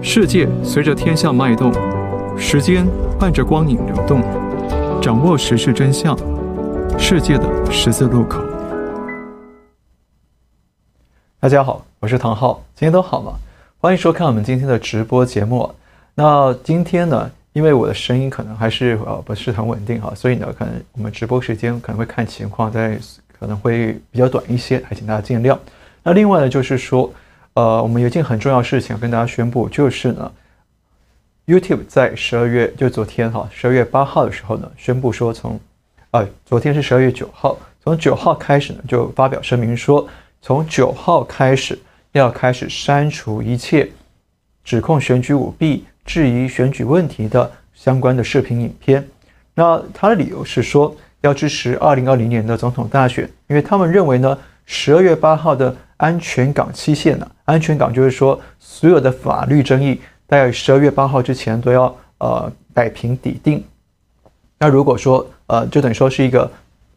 世界随着天象脉动，时间伴着光影流动，掌握时事真相，世界的十字路口。大家好，我是唐浩，今天都好吗？欢迎收看我们今天的直播节目。那今天呢，因为我的声音可能还是呃不是很稳定哈，所以呢，可能我们直播时间可能会看情况，在可能会比较短一些，还请大家见谅。那另外呢，就是说。呃，我们有一件很重要的事情要跟大家宣布，就是呢，YouTube 在十二月，就昨天哈，十二月八号的时候呢，宣布说从，呃，昨天是十二月九号，从九号开始呢，就发表声明说，从九号开始要开始删除一切指控选举舞弊、质疑选举问题的相关的视频影片。那他的理由是说，要支持二零二零年的总统大选，因为他们认为呢，十二月八号的。安全港期限呢？安全港就是说，所有的法律争议在十二月八号之前都要呃摆平抵定。那如果说呃，就等于说是一个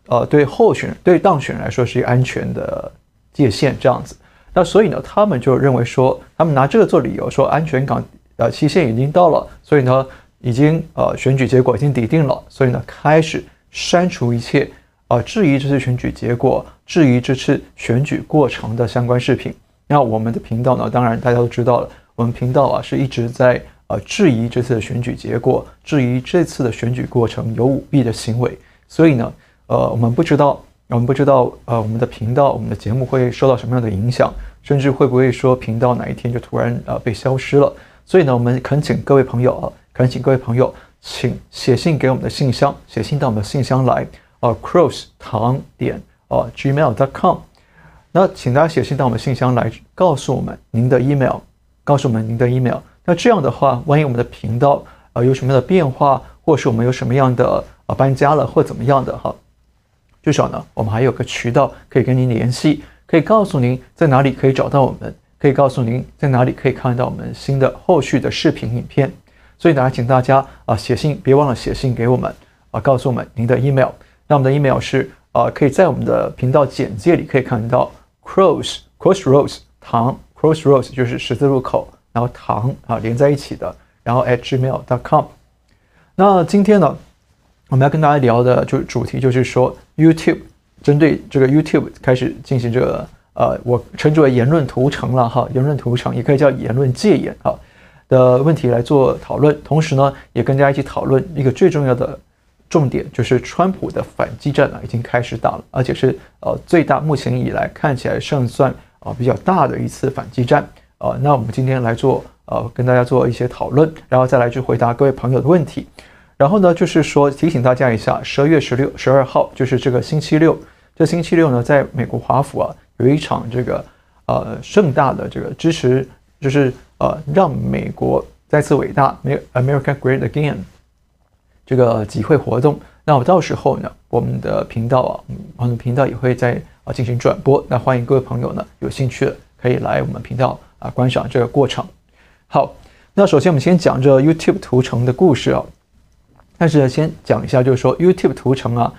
呃，对候选人、对当选人来说是一个安全的界限这样子。那所以呢，他们就认为说，他们拿这个做理由，说安全港呃期限已经到了，所以呢，已经呃选举结果已经抵定了，所以呢，开始删除一切。啊，质疑这次选举结果，质疑这次选举过程的相关视频。那我们的频道呢？当然大家都知道了，我们频道啊是一直在呃质疑这次的选举结果，质疑这次的选举过程有舞弊的行为。所以呢，呃，我们不知道，我们不知道，呃，我们的频道、我们的节目会受到什么样的影响，甚至会不会说频道哪一天就突然呃被消失了。所以呢，我们恳请各位朋友啊，恳请各位朋友，请写信给我们的信箱，写信到我们的信箱来。呃，cross 唐点哦 gmail.com，那请大家写信到我们信箱来，告诉我们您的 email，告诉我们您的 email。那这样的话，万一我们的频道呃有什么样的变化，或是我们有什么样的呃搬家了或怎么样的哈，至少呢，我们还有个渠道可以跟您联系，可以告诉您在哪里可以找到我们，可以告诉您在哪里可以看到我们新的后续的视频影片。所以呢请大家啊写信，别忘了写信给我们啊，告诉我们您的 email。那我们的 email 是呃，可以在我们的频道简介里可以看到 cross crossroads 唐 crossroads 就是十字路口，然后唐啊连在一起的，然后 at gmail.com。那今天呢，我们要跟大家聊的就是主题就是说 YouTube 针对这个 YouTube 开始进行这个呃，我称之为言论屠城了哈，言论屠城也可以叫言论戒严啊的问题来做讨论，同时呢，也跟大家一起讨论一个最重要的。重点就是川普的反击战啊，已经开始打了，而且是呃最大目前以来看起来胜算啊比较大的一次反击战啊。那我们今天来做呃跟大家做一些讨论，然后再来去回答各位朋友的问题。然后呢，就是说提醒大家一下，十二月十六、十二号就是这个星期六，这星期六呢，在美国华府啊有一场这个呃盛大的这个支持，就是呃让美国再次伟大，America Great Again。这个集会活动，那我到时候呢，我们的频道啊，我们的频道也会在啊进行转播。那欢迎各位朋友呢，有兴趣的可以来我们频道啊观赏这个过程。好，那首先我们先讲这 YouTube 屠城的故事啊。但是，先讲一下，就是说 YouTube 屠城啊，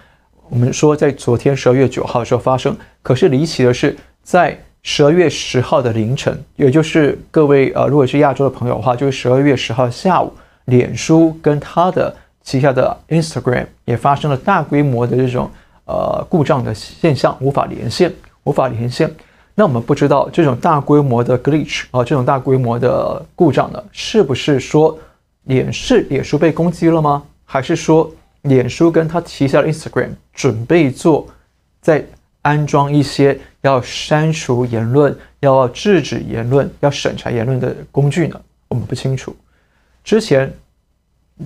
我们说在昨天十二月九号的时候发生，可是离奇的是，在十二月十号的凌晨，也就是各位呃，如果是亚洲的朋友的话，就是十二月十号下午，脸书跟他的。旗下的 Instagram 也发生了大规模的这种呃故障的现象，无法连线，无法连线。那我们不知道这种大规模的 glitch 啊，这种大规模的故障呢，是不是说脸是脸书被攻击了吗？还是说脸书跟他旗下的 Instagram 准备做在安装一些要删除言论、要制止言论、要审查言论的工具呢？我们不清楚。之前。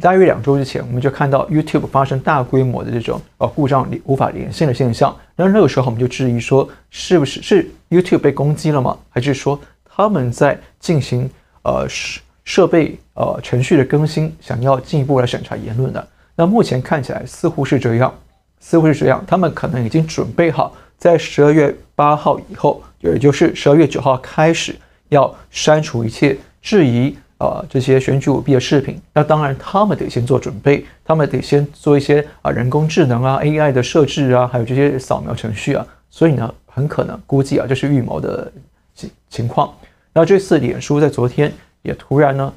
大约两周之前，我们就看到 YouTube 发生大规模的这种呃故障你无法连线的现象。然后那个时候，我们就质疑说，是不是是 YouTube 被攻击了吗？还是说他们在进行呃设设备呃程序的更新，想要进一步来审查言论呢？那目前看起来似乎是这样，似乎是这样。他们可能已经准备好，在十二月八号以后，也就是十二月九号开始，要删除一切质疑。啊，这些选举舞弊的视频，那当然他们得先做准备，他们得先做一些啊人工智能啊 AI 的设置啊，还有这些扫描程序啊，所以呢，很可能估计啊这是预谋的情情况。那这次脸书在昨天也突然呢，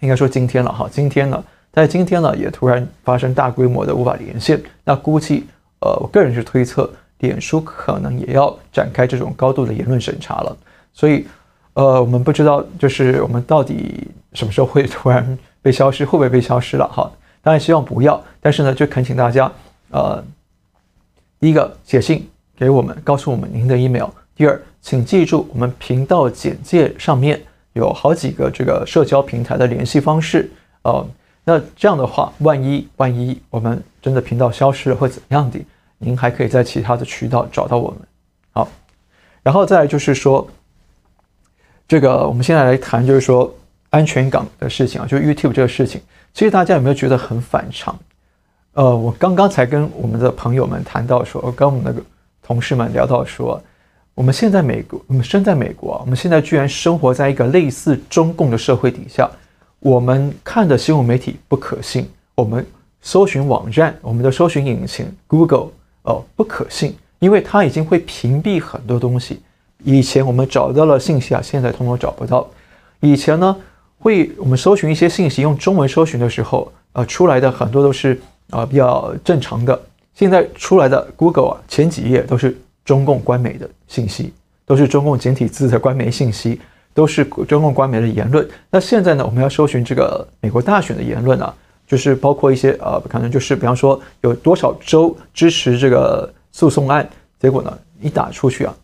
应该说今天了哈，今天呢，在今天呢也突然发生大规模的无法连线。那估计，呃，我个人是推测，脸书可能也要展开这种高度的言论审查了。所以，呃，我们不知道就是我们到底什么时候会突然被消失，会不会被消失了哈？当然希望不要，但是呢，就恳请大家，呃，第一个写信给我们，告诉我们您的 email。第二，请记住我们频道简介上面有好几个这个社交平台的联系方式。呃，那这样的话，万一万一我们真的频道消失了，会怎样的？您还可以在其他的渠道找到我们。好，然后再就是说，这个我们现在来谈，就是说安全港的事情啊，就是 YouTube 这个事情。其实大家有没有觉得很反常？呃，我刚刚才跟我们的朋友们谈到说，我跟我们那个同事们聊到说，我们现在美国，我们身在美国，我们现在居然生活在一个类似中共的社会底下。我们看的新闻媒体不可信，我们搜寻网站，我们的搜寻引擎 Google 哦不可信，因为它已经会屏蔽很多东西。以前我们找到了信息啊，现在通通找不到。以前呢？会，我们搜寻一些信息，用中文搜寻的时候，呃，出来的很多都是啊、呃、比较正常的。现在出来的 Google 啊，前几页都是中共官媒的信息，都是中共简体字的官媒信息，都是中共官媒的言论。那现在呢，我们要搜寻这个美国大选的言论啊，就是包括一些呃，可能就是比方说有多少州支持这个诉讼案，结果呢，一打出去啊，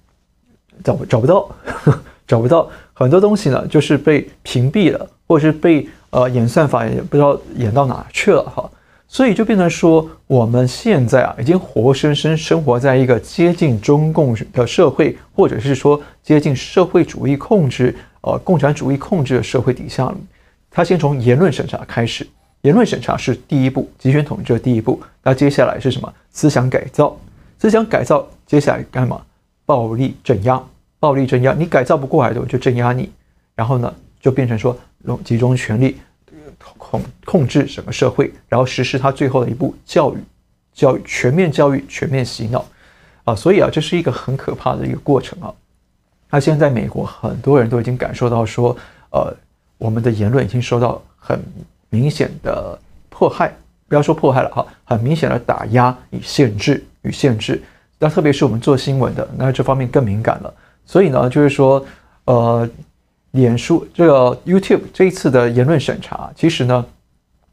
找找不到。呵 呵找不到很多东西呢，就是被屏蔽了，或者是被呃演算法也不知道演到哪去了哈，所以就变成说我们现在啊已经活生生生活在一个接近中共的社会，或者是说接近社会主义控制呃共产主义控制的社会底下了。他先从言论审查开始，言论审查是第一步，集权统治的第一步。那接下来是什么？思想改造，思想改造，接下来干嘛？暴力镇压。暴力镇压，你改造不过来的，我就镇压你，然后呢，就变成说，集中权力控控制整个社会，然后实施他最后的一步教育，教育全面教育，全面洗脑，啊，所以啊，这是一个很可怕的一个过程啊。那现在美国很多人都已经感受到说，呃，我们的言论已经受到很明显的迫害，不要说迫害了哈，很明显的打压与限制与限制。那特别是我们做新闻的，那这方面更敏感了。所以呢，就是说，呃，脸书这个 YouTube 这一次的言论审查，其实呢，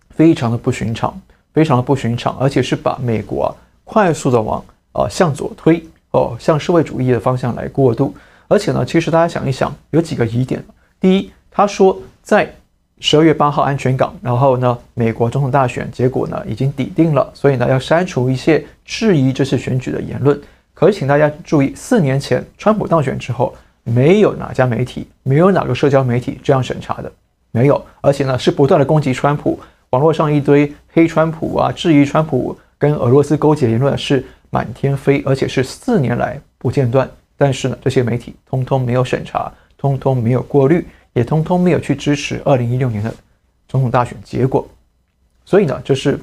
非常的不寻常，非常的不寻常，而且是把美国啊快速的往呃向左推哦，向社会主义的方向来过渡。而且呢，其实大家想一想，有几个疑点。第一，他说在十二月八号安全港，然后呢，美国总统大选结果呢已经底定了，所以呢要删除一些质疑这次选举的言论。可是，请大家注意，四年前川普当选之后，没有哪家媒体，没有哪个社交媒体这样审查的，没有。而且呢，是不断的攻击川普，网络上一堆黑川普啊，质疑川普跟俄罗斯勾结言论是满天飞，而且是四年来不间断。但是呢，这些媒体通通没有审查，通通没有过滤，也通通没有去支持二零一六年的总统大选结果。所以呢，这是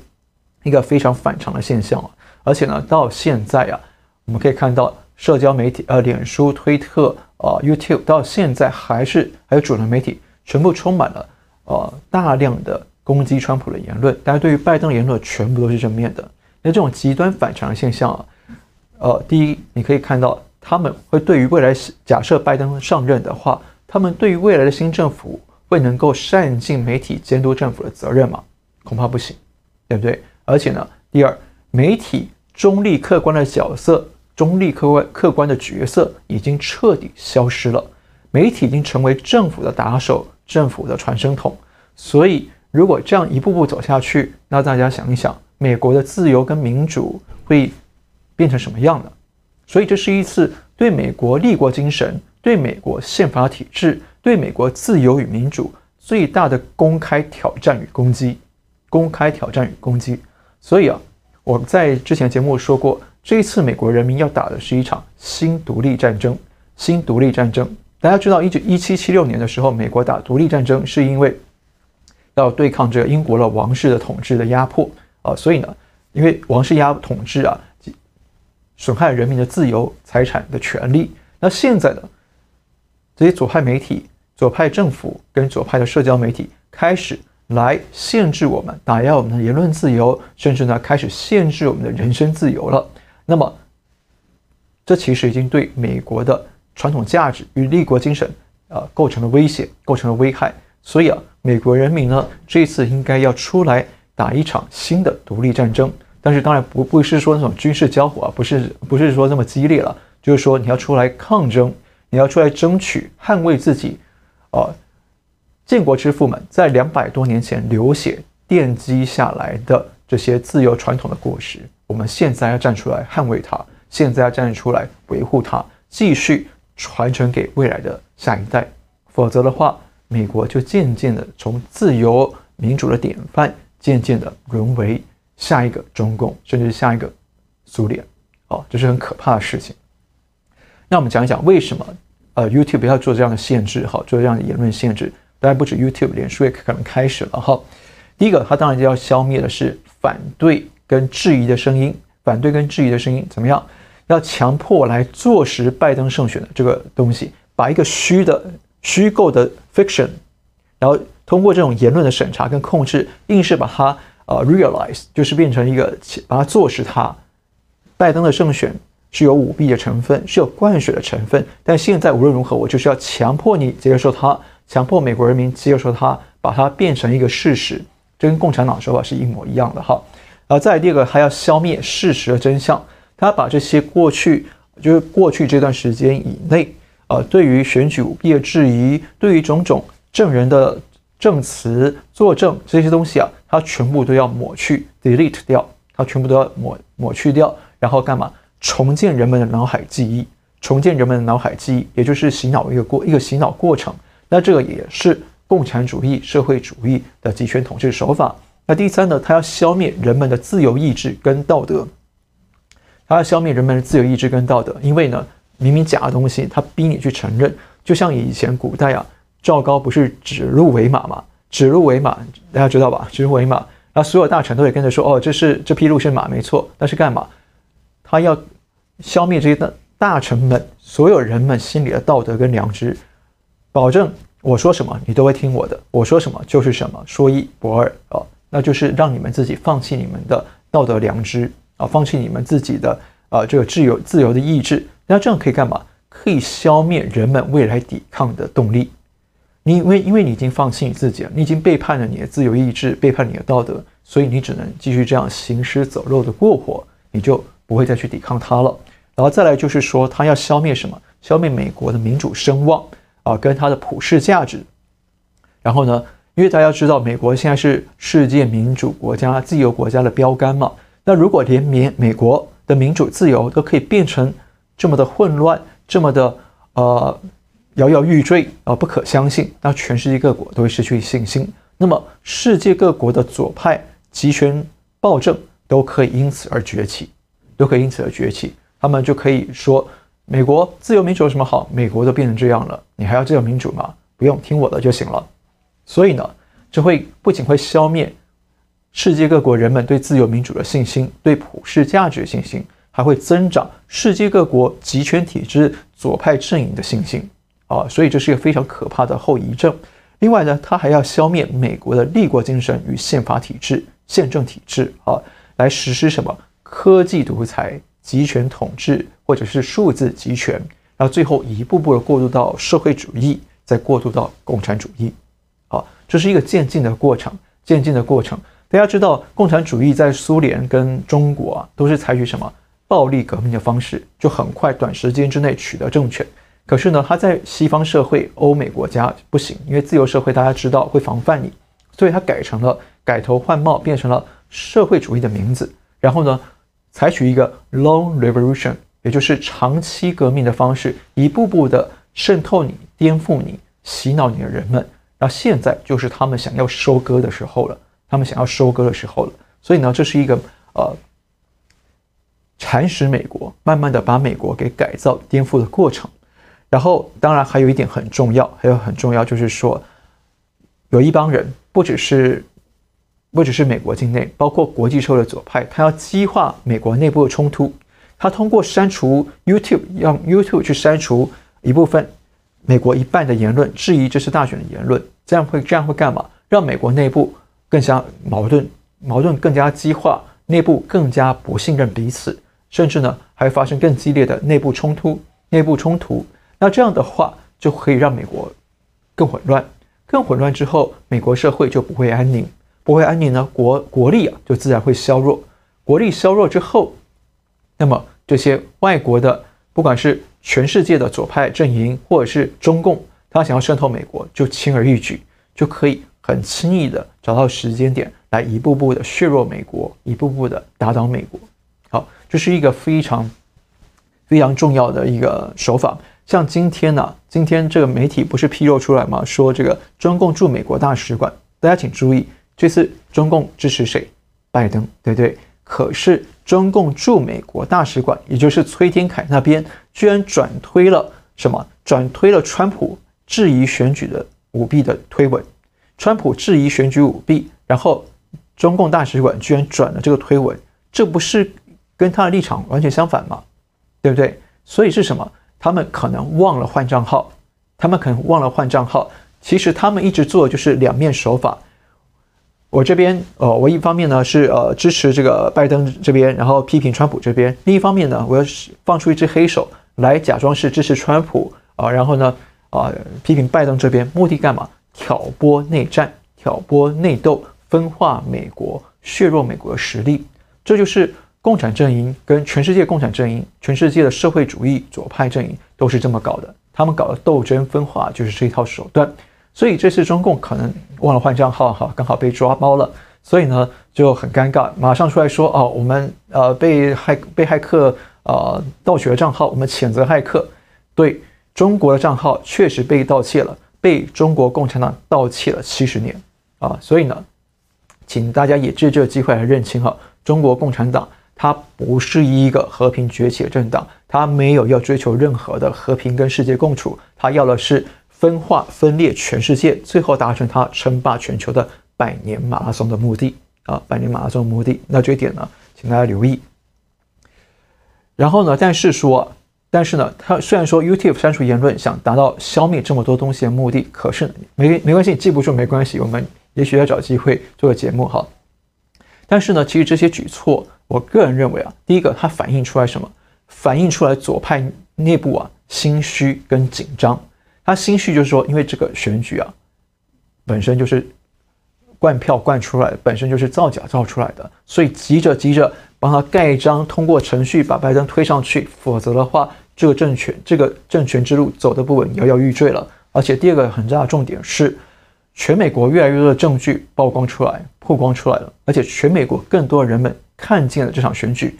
一个非常反常的现象啊！而且呢，到现在啊。我们可以看到，社交媒体，呃，脸书、推特，呃，YouTube，到现在还是还有主流媒体，全部充满了，呃，大量的攻击川普的言论。但是对于拜登言论全部都是正面的。那这种极端反常的现象啊，呃，第一，你可以看到他们会对于未来，假设拜登上任的话，他们对于未来的新政府会能够善尽媒体监督政府的责任吗？恐怕不行，对不对？而且呢，第二，媒体中立客观的角色。中立客观客观的角色已经彻底消失了，媒体已经成为政府的打手，政府的传声筒。所以，如果这样一步步走下去，那大家想一想，美国的自由跟民主会变成什么样呢？所以，这是一次对美国立国精神、对美国宪法体制、对美国自由与民主最大的公开挑战与攻击。公开挑战与攻击。所以啊，我在之前节目说过。这一次，美国人民要打的是一场新独立战争。新独立战争，大家知道，一九一七七六年的时候，美国打独立战争是因为要对抗这个英国的王室的统治的压迫啊，所以呢，因为王室压统治啊，损害人民的自由、财产的权利。那现在呢，这些左派媒体、左派政府跟左派的社交媒体开始来限制我们，打压我们的言论自由，甚至呢开始限制我们的人身自由了。那么，这其实已经对美国的传统价值与立国精神啊、呃、构成了威胁，构成了危害。所以啊，美国人民呢这次应该要出来打一场新的独立战争。但是当然不不是说那种军事交火啊，不是不是说那么激烈了，就是说你要出来抗争，你要出来争取捍卫自己，啊，建国之父们在两百多年前流血奠基下来的这些自由传统的果实，我们现在要站出来捍卫它，现在要站出来维护它，继续传承给未来的下一代，否则的话，美国就渐渐的从自由民主的典范，渐渐的沦为。下一个中共，甚至下一个苏联，哦，这是很可怕的事情。那我们讲一讲为什么呃 YouTube 要做这样的限制，哈，做这样的言论限制。当然不止 YouTube，脸书也可能开始了，哈。第一个，它当然就要消灭的是反对跟质疑的声音，反对跟质疑的声音怎么样？要强迫来坐实拜登胜选的这个东西，把一个虚的、虚构的 fiction，然后通过这种言论的审查跟控制，硬是把它。呃，realize 就是变成一个把它坐实它，拜登的胜选是有舞弊的成分，是有灌水的成分。但现在无论如何，我就是要强迫你接受它，强迫美国人民接受它，把它变成一个事实。这跟共产党说法是一模一样的哈。然后再第二个，还要消灭事实的真相。他把这些过去就是过去这段时间以内，呃，对于选举舞弊的质疑，对于种种证人的证词作证这些东西啊。他全部都要抹去，delete 掉，他全部都要抹抹去掉，然后干嘛？重建人们的脑海记忆，重建人们的脑海记忆，也就是洗脑一个过一个洗脑过程。那这个也是共产主义、社会主义的集权统治手法。那第三呢，它要消灭人们的自由意志跟道德。它要消灭人们的自由意志跟道德，因为呢，明明假的东西，它逼你去承认。就像以前古代啊，赵高不是指鹿为马嘛？指鹿为马，大家知道吧？指鹿为马，然后所有大臣都得跟着说：“哦，这是这匹鹿是马，没错。”但是干嘛？他要消灭这些大大臣们，所有人们心里的道德跟良知，保证我说什么你都会听我的，我说什么就是什么，说一不二啊！那就是让你们自己放弃你们的道德良知啊，放弃你们自己的啊这个自由自由的意志。那这样可以干嘛？可以消灭人们未来抵抗的动力。你因为因为你已经放弃你自己了，你已经背叛了你的自由意志，背叛你的道德，所以你只能继续这样行尸走肉的过活，你就不会再去抵抗它了。然后再来就是说，他要消灭什么？消灭美国的民主声望啊，跟它的普世价值。然后呢，因为大家知道，美国现在是世界民主国家、自由国家的标杆嘛。那如果连美美国的民主自由都可以变成这么的混乱，这么的呃。摇摇欲坠啊！不可相信，那全世界各国都会失去信心。那么，世界各国的左派极权暴政都可以因此而崛起，都可以因此而崛起。他们就可以说：“美国自由民主有什么好？美国都变成这样了，你还要自由民主吗？不用听我的就行了。”所以呢，这会不仅会消灭世界各国人们对自由民主的信心，对普世价值的信心，还会增长世界各国极权体制左派阵营的信心。啊，所以这是一个非常可怕的后遗症。另外呢，他还要消灭美国的立国精神与宪法体制、宪政体制啊，来实施什么科技独裁、集权统治，或者是数字集权，然后最后一步步的过渡到社会主义，再过渡到共产主义。好，这是一个渐进的过程，渐进的过程。大家知道，共产主义在苏联跟中国啊，都是采取什么暴力革命的方式，就很快短时间之内取得政权。可是呢，它在西方社会、欧美国家不行，因为自由社会大家知道会防范你，所以它改成了改头换貌，变成了社会主义的名字。然后呢，采取一个 long revolution，也就是长期革命的方式，一步步的渗透你、颠覆你、洗脑你的人们。那现在就是他们想要收割的时候了，他们想要收割的时候了。所以呢，这是一个呃，蚕食美国，慢慢的把美国给改造、颠覆的过程。然后，当然还有一点很重要，还有很重要就是说，有一帮人，不只是不只是美国境内，包括国际社会的左派，他要激化美国内部的冲突。他通过删除 YouTube，让 YouTube 去删除一部分美国一半的言论，质疑这次大选的言论，这样会这样会干嘛？让美国内部更加矛盾，矛盾更加激化，内部更加不信任彼此，甚至呢还会发生更激烈的内部冲突。内部冲突，那这样的话就可以让美国更混乱，更混乱之后，美国社会就不会安宁，不会安宁呢，国国力啊就自然会削弱，国力削弱之后，那么这些外国的，不管是全世界的左派阵营，或者是中共，他想要渗透美国，就轻而易举，就可以很轻易的找到时间点来一步步的削弱美国，一步步的打倒美国。好，这是一个非常。非常重要的一个手法，像今天呢、今天这个媒体不是披露出来吗？说这个中共驻美国大使馆，大家请注意，这次中共支持谁？拜登，对不对？可是中共驻美国大使馆，也就是崔天凯那边，居然转推了什么？转推了川普质疑选举的舞弊的推文。川普质疑选举舞弊，然后中共大使馆居然转了这个推文，这不是跟他的立场完全相反吗？对不对？所以是什么？他们可能忘了换账号，他们可能忘了换账号。其实他们一直做的就是两面手法。我这边，呃，我一方面呢是呃支持这个拜登这边，然后批评川普这边；另一方面呢，我要是放出一只黑手来假装是支持川普啊，然后呢啊批评拜登这边，目的干嘛？挑拨内战，挑拨内斗，分化美国，削弱美国的实力。这就是。共产阵营跟全世界共产阵营、全世界的社会主义左派阵营都是这么搞的，他们搞的斗争分化就是这一套手段。所以这次中共可能忘了换账号，哈，刚好被抓包了，所以呢就很尴尬，马上出来说哦，我们呃被害被害客呃盗取了账号，我们谴责骇客。对，中国的账号确实被盗窃了，被中国共产党盗窃了七十年啊，所以呢，请大家也借这个机会来认清哈，中国共产党。它不是一个和平崛起的政党，它没有要追求任何的和平跟世界共处，它要的是分化分裂全世界，最后达成他称霸全球的百年马拉松的目的啊！百年马拉松的目的，那这一点呢，请大家留意。然后呢，但是说，但是呢，他虽然说 YouTube 删除言论，想达到消灭这么多东西的目的，可是没没关系，记不住没关系，我们也许要找机会做个节目哈。但是呢，其实这些举措。我个人认为啊，第一个，它反映出来什么？反映出来左派内部啊心虚跟紧张。他心绪就是说，因为这个选举啊，本身就是灌票灌出来的，本身就是造假造出来的，所以急着急着帮他盖章，通过程序把拜登推上去，否则的话，这个政权这个政权之路走得不稳，摇摇欲坠了。而且第二个很大的重点是，全美国越来越多的证据曝光出来、曝光出来了，而且全美国更多的人们。看见了这场选举，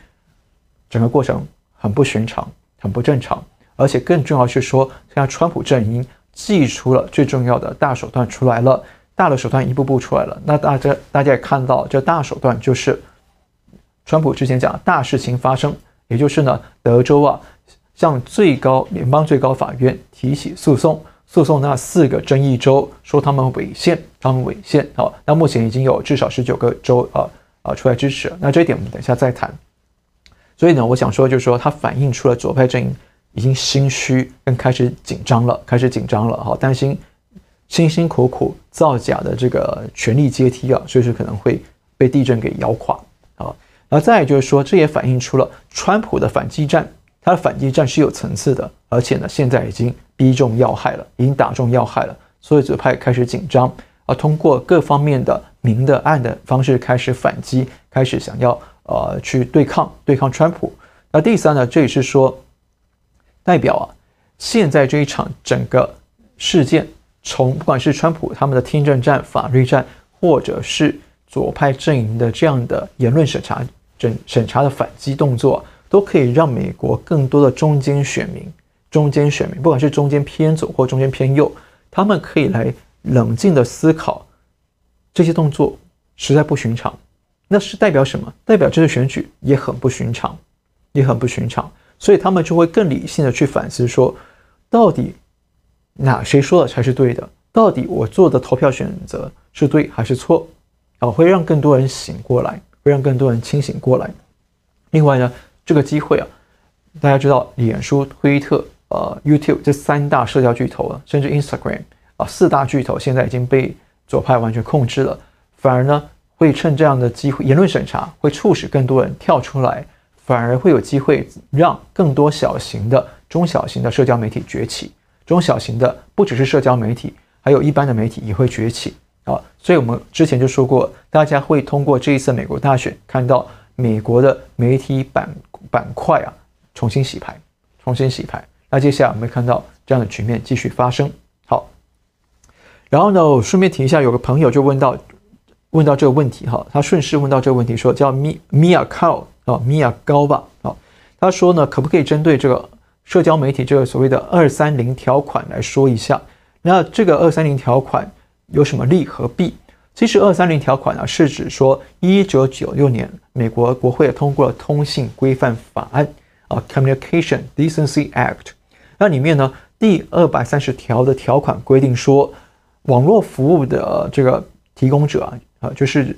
整个过程很不寻常，很不正常，而且更重要是说，现在川普阵营祭出了最重要的大手段出来了，大的手段一步步出来了。那大家大家也看到，这大手段就是川普之前讲的大事情发生，也就是呢，德州啊向最高联邦最高法院提起诉讼，诉讼那四个争议州说他们违宪，他们违宪。好，那目前已经有至少十九个州啊。啊，出来支持，那这一点我们等一下再谈。所以呢，我想说，就是说，它反映出了左派阵营已经心虚，跟开始紧张了，开始紧张了，哈，担心辛辛苦苦造假的这个权力阶梯啊，随时可能会被地震给摇垮啊。然后再就是说，这也反映出了川普的反击战，他的反击战是有层次的，而且呢，现在已经逼中要害了，已经打中要害了，所以左派开始紧张。啊，通过各方面的明的暗的方式开始反击，开始想要呃去对抗对抗川普。那第三呢，这也是说代表啊，现在这一场整个事件，从不管是川普他们的听证战、法律战，或者是左派阵营的这样的言论审查、审审查的反击动作，都可以让美国更多的中间选民、中间选民，不管是中间偏左或中间偏右，他们可以来。冷静的思考，这些动作实在不寻常，那是代表什么？代表这次选举也很不寻常，也很不寻常，所以他们就会更理性的去反思说，到底哪谁说的才是对的？到底我做的投票选择是对还是错？啊，会让更多人醒过来，会让更多人清醒过来。另外呢，这个机会啊，大家知道，脸书、推特呃 YouTube 这三大社交巨头了，甚至 Instagram 啊四大巨头现在已经被左派完全控制了，反而呢会趁这样的机会，言论审查会促使更多人跳出来，反而会有机会让更多小型的、中小型的社交媒体崛起。中小型的不只是社交媒体，还有一般的媒体也会崛起啊。所以我们之前就说过，大家会通过这一次美国大选看到美国的媒体板板块啊重新洗牌，重新洗牌。那接下来我们会看到这样的局面继续发生。好，然后呢，我顺便提一下，有个朋友就问到问到这个问题哈，他顺势问到这个问题说，叫米米亚高啊，米亚高吧啊，他说呢，可不可以针对这个？社交媒体这个所谓的二三零条款来说一下，那这个二三零条款有什么利和弊？其实二三零条款呢，是指说一九九六年美国国会通过了通信规范法案啊，Communication Decency Act。那里面呢，第二百三十条的条款规定说，网络服务的这个提供者啊，啊，就是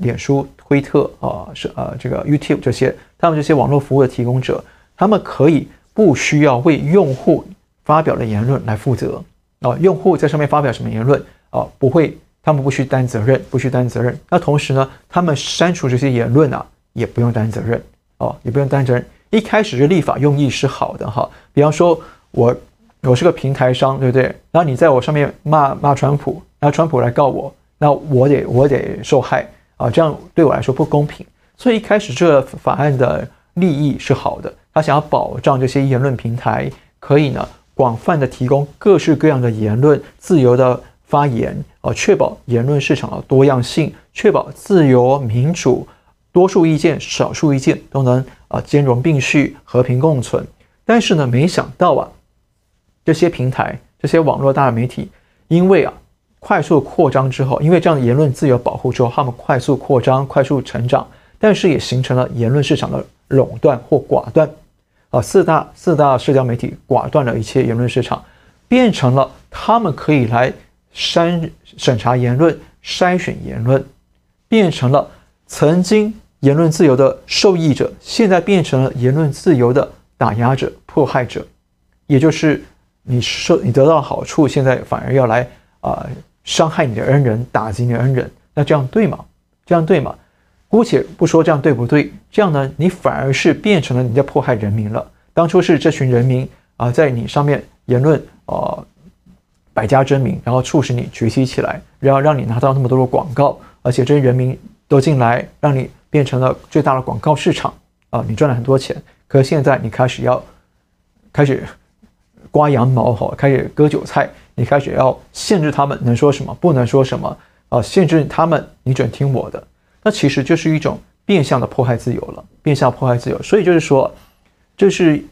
脸书、推特啊，是呃这个 YouTube 这些，他们这些网络服务的提供者，他们可以。不需要为用户发表的言论来负责啊！用户在上面发表什么言论啊？不会，他们不需担责任，不需担责任。那同时呢，他们删除这些言论啊，也不用担责任啊，也不用担责任。一开始这立法用意是好的哈，比方说我我是个平台商，对不对？然后你在我上面骂骂川普，然后川普来告我，那我得我得受害啊，这样对我来说不公平。所以一开始这法案的利益是好的。他想要保障这些言论平台可以呢广泛的提供各式各样的言论，自由的发言，啊，确保言论市场的多样性，确保自由民主，多数意见、少数意见都能啊兼容并蓄、和平共存。但是呢，没想到啊，这些平台、这些网络大媒体，因为啊快速扩张之后，因为这样的言论自由保护之后，他们快速扩张、快速成长，但是也形成了言论市场的垄断或寡断。啊，四大四大社交媒体寡断了一切言论市场，变成了他们可以来删审查言论、筛选言论，变成了曾经言论自由的受益者，现在变成了言论自由的打压者、迫害者。也就是你受你得到好处，现在反而要来啊、伤害你的恩人、打击你的恩人，那这样对吗？这样对吗？姑且不说这样对不对，这样呢，你反而是变成了你在迫害人民了。当初是这群人民啊，在你上面言论啊百家争鸣，然后促使你崛起起来，然后让你拿到那么多的广告，而且这些人民都进来，让你变成了最大的广告市场啊，你赚了很多钱。可是现在你开始要开始刮羊毛哈，开始割韭菜，你开始要限制他们能说什么，不能说什么啊，限制他们，你准听我的。那其实就是一种变相的迫害自由了，变相迫害自由。所以就是说，就是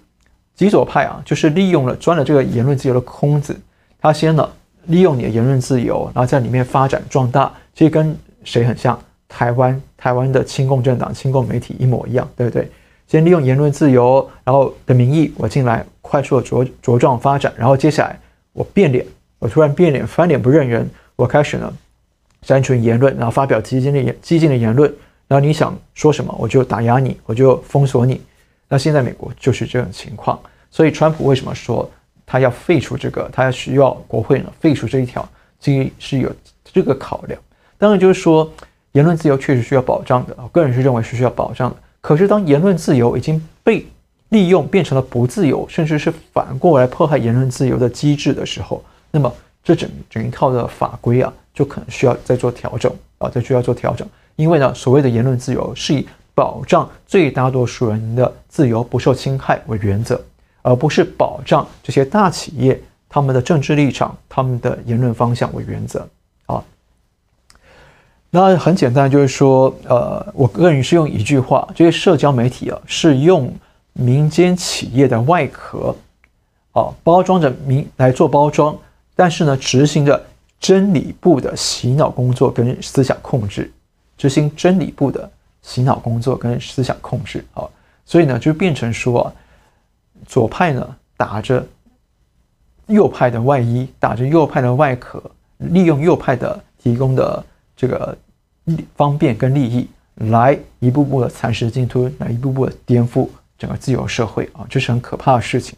极左派啊，就是利用了钻了这个言论自由的空子，他先呢利用你的言论自由，然后在里面发展壮大。其实跟谁很像？台湾台湾的亲共政党、亲共媒体一模一样，对不对？先利用言论自由，然后的名义我进来快速的茁茁壮发展，然后接下来我变脸，我突然变脸翻脸不认人，我开始呢。删除言论，然后发表激进的言激进的言论，然后你想说什么，我就打压你，我就封锁你。那现在美国就是这种情况，所以川普为什么说他要废除这个，他要需要国会呢废除这一条，其实是有这个考量。当然就是说言论自由确实需要保障的，我个人是认为是需要保障的。可是当言论自由已经被利用变成了不自由，甚至是反过来迫害言论自由的机制的时候，那么这整整一套的法规啊。就可能需要再做调整啊，再需要做调整，因为呢，所谓的言论自由是以保障最大多数人的自由不受侵害为原则，而不是保障这些大企业他们的政治立场、他们的言论方向为原则。那很简单，就是说，呃，我个人是用一句话：这些社交媒体啊，是用民间企业的外壳啊，包装着民来做包装，但是呢，执行着。真理部的洗脑工作跟思想控制，执行真理部的洗脑工作跟思想控制啊，所以呢，就变成说，左派呢打着右派的外衣，打着右派的外壳，利用右派的提供的这个方便跟利益，来一步步的蚕食鲸吞，来一步步的颠覆整个自由社会啊，这是很可怕的事情。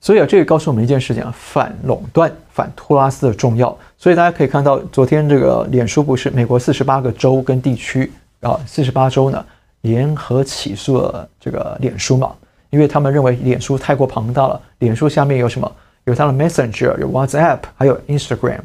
所以啊，这也告诉我们一件事情啊，反垄断、反托拉斯的重要。所以大家可以看到，昨天这个脸书不是美国四十八个州跟地区啊，四十八州呢联合起诉了这个脸书嘛，因为他们认为脸书太过庞大了，脸书下面有什么？有它的 Messenger，有 WhatsApp，还有 Instagram，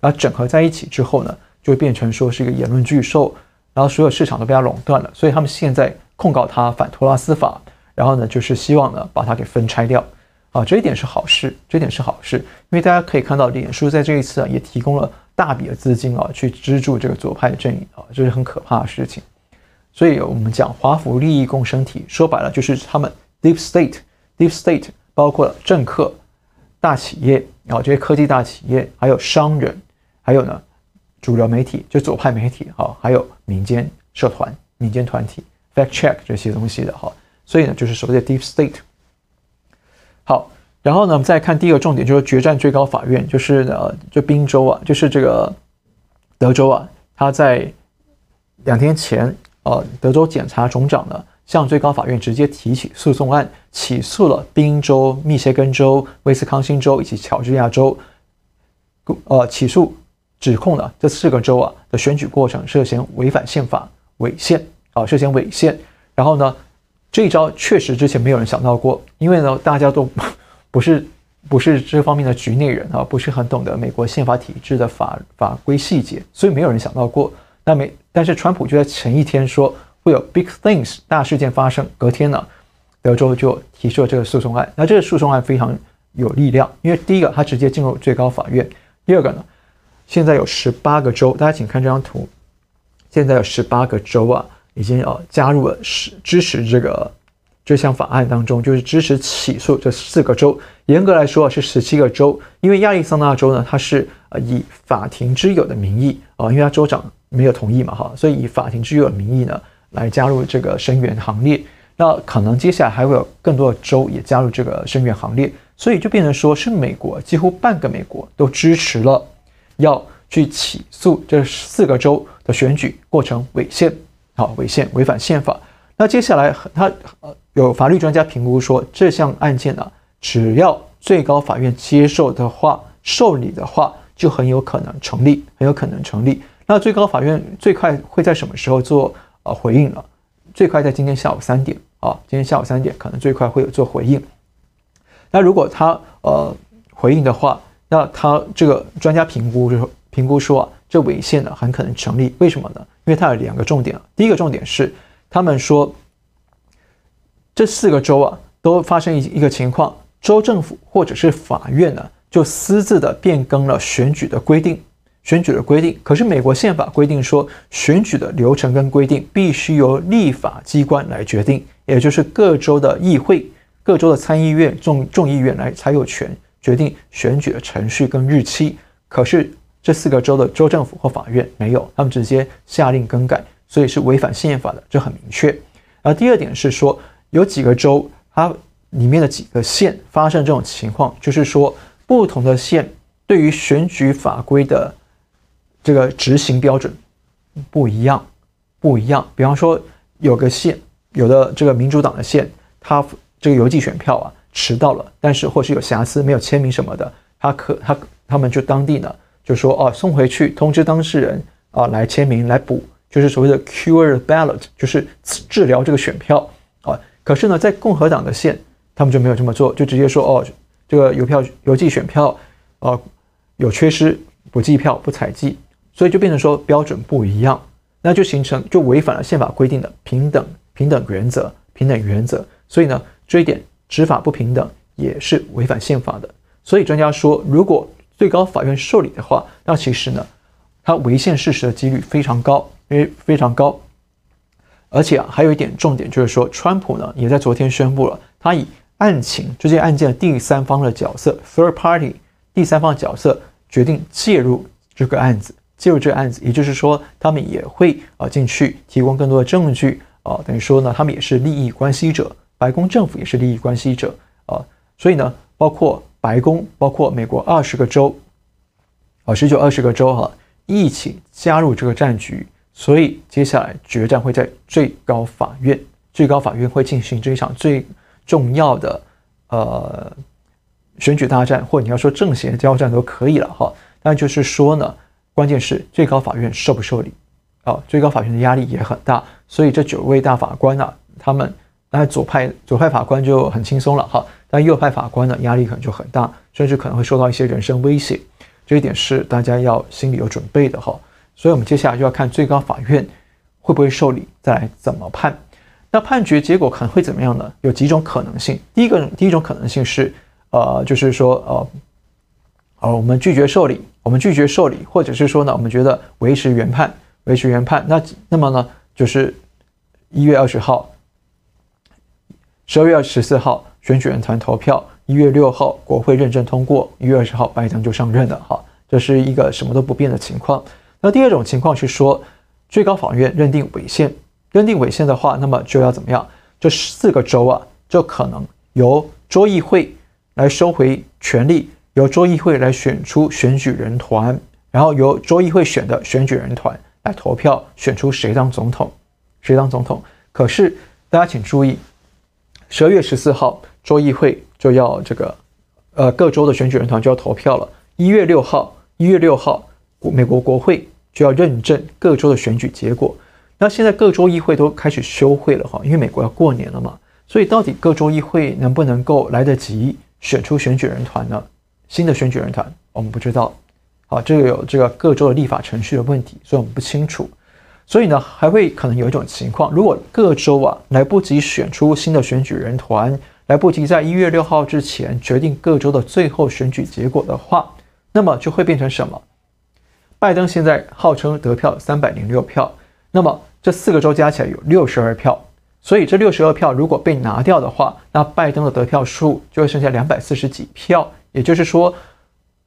然后整合在一起之后呢，会变成说是一个言论巨兽，然后所有市场都被它垄断了。所以他们现在控告它反托拉斯法，然后呢，就是希望呢把它给分拆掉。啊，这一点是好事，这一点是好事，因为大家可以看到，脸书在这一次啊也提供了大笔的资金啊，去资助这个左派的阵营啊，这是很可怕的事情。所以我们讲华府利益共生体，说白了就是他们 deep state，deep state 包括了政客、大企业啊，这些科技大企业，还有商人，还有呢主流媒体，就左派媒体哈，还有民间社团、民间团体，fact check 这些东西的哈，所以呢就是所谓的 deep state。好，然后呢，我们再看第一个重点，就是决战最高法院，就是呃，就宾州啊，就是这个德州啊，他在两天前，呃，德州检察总长呢向最高法院直接提起诉讼案，起诉了宾州、密歇根州、威斯康星州以及乔治亚州，呃，起诉指控了这四个州啊的选举过程涉嫌违反宪法、违宪啊，涉嫌违宪，然后呢。这一招确实之前没有人想到过，因为呢，大家都 不是不是这方面的局内人啊，不是很懂得美国宪法体制的法法规细节，所以没有人想到过。那没，但是川普就在前一天说会有 big things 大事件发生，隔天呢，德州就提出了这个诉讼案。那这个诉讼案非常有力量，因为第一个，它直接进入最高法院；第二个呢，现在有十八个州，大家请看这张图，现在有十八个州啊。已经呃加入了是支持这个这项法案当中，就是支持起诉这四个州。严格来说是十七个州，因为亚利桑那州呢，它是呃以法庭之友的名义啊，因为它州长没有同意嘛哈，所以以法庭之友的名义呢来加入这个声援行列。那可能接下来还会有更多的州也加入这个声援行列，所以就变成说是美国几乎半个美国都支持了要去起诉这四个州的选举过程违宪。好，违宪，违反宪法。那接下来，他呃有法律专家评估说，这项案件呢，只要最高法院接受的话，受理的话，就很有可能成立，很有可能成立。那最高法院最快会在什么时候做呃回应呢？最快在今天下午三点啊，今天下午三点可能最快会有做回应。那如果他呃回应的话，那他这个专家评估就说评估说啊。这违宪呢，很可能成立，为什么呢？因为它有两个重点。第一个重点是，他们说这四个州啊，都发生一一个情况，州政府或者是法院呢，就私自的变更了选举的规定，选举的规定。可是美国宪法规定说，选举的流程跟规定必须由立法机关来决定，也就是各州的议会、各州的参议院、众众议院来才有权决定选举的程序跟日期。可是这四个州的州政府或法院没有，他们直接下令更改，所以是违反宪法的，这很明确。而第二点是说，有几个州它里面的几个县发生这种情况，就是说不同的县对于选举法规的这个执行标准不一样，不一样。比方说，有个县，有的这个民主党的县，它这个邮寄选票啊迟到了，但是或是有瑕疵，没有签名什么的，他可他他们就当地呢。就说哦，送回去通知当事人啊，来签名来补，就是所谓的 cure ballot，就是治疗这个选票啊。可是呢，在共和党的县，他们就没有这么做，就直接说哦，这个邮票邮寄选票啊有缺失，不计票不采集，所以就变成说标准不一样，那就形成就违反了宪法规定的平等平等原则平等原则。所以呢，这一点执法不平等也是违反宪法的。所以专家说，如果最高法院受理的话，那其实呢，它违宪事实的几率非常高，因为非常高。而且啊，还有一点重点就是说，川普呢也在昨天宣布了，他以案情这件案件的第三方的角色 （third party） 第三方角色决定介入这个案子，介入这个案子，也就是说，他们也会啊进去提供更多的证据啊，等于说呢，他们也是利益关系者，白宫政府也是利益关系者啊，所以呢，包括。白宫包括美国二十个州，啊，十九二十个州哈，一起加入这个战局，所以接下来决战会在最高法院，最高法院会进行这一场最重要的呃选举大战，或你要说政协交战都可以了哈。但就是说呢，关键是最高法院受不受理啊？最高法院的压力也很大，所以这九位大法官呢，他们那左派左派法官就很轻松了哈，但右派法官呢，压力可能就很大，甚至可能会受到一些人身威胁。这一点是大家要心里有准备的哈。所以我们接下来就要看最高法院会不会受理，再来怎么判。那判决结果可能会怎么样呢？有几种可能性。第一个，第一种可能性是，呃，就是说，呃，呃，我们拒绝受理，我们拒绝受理，或者是说呢，我们觉得维持原判，维持原判。那那么呢，就是一月二十号，十二月二十四号选举人团投票，一月六号国会认证通过，一月二十号拜登就上任了。哈，这是一个什么都不变的情况。那第二种情况是说，最高法院认定违宪。认定违宪的话，那么就要怎么样？这四个州啊，就可能由州议会来收回权力，由州议会来选出选举人团，然后由州议会选的选举人团来投票选出谁当总统，谁当总统。可是大家请注意，十二月十四号州议会就要这个，呃，各州的选举人团就要投票了。一月六号，一月六号，美国国会就要认证各州的选举结果。那现在各州议会都开始休会了哈，因为美国要过年了嘛，所以到底各州议会能不能够来得及选出选举人团呢？新的选举人团我们不知道，啊，这个有这个各州的立法程序的问题，所以我们不清楚。所以呢，还会可能有一种情况，如果各州啊来不及选出新的选举人团，来不及在一月六号之前决定各州的最后选举结果的话，那么就会变成什么？拜登现在号称得票三百零六票，那么。这四个州加起来有六十二票，所以这六十二票如果被拿掉的话，那拜登的得票数就会剩下两百四十几票。也就是说，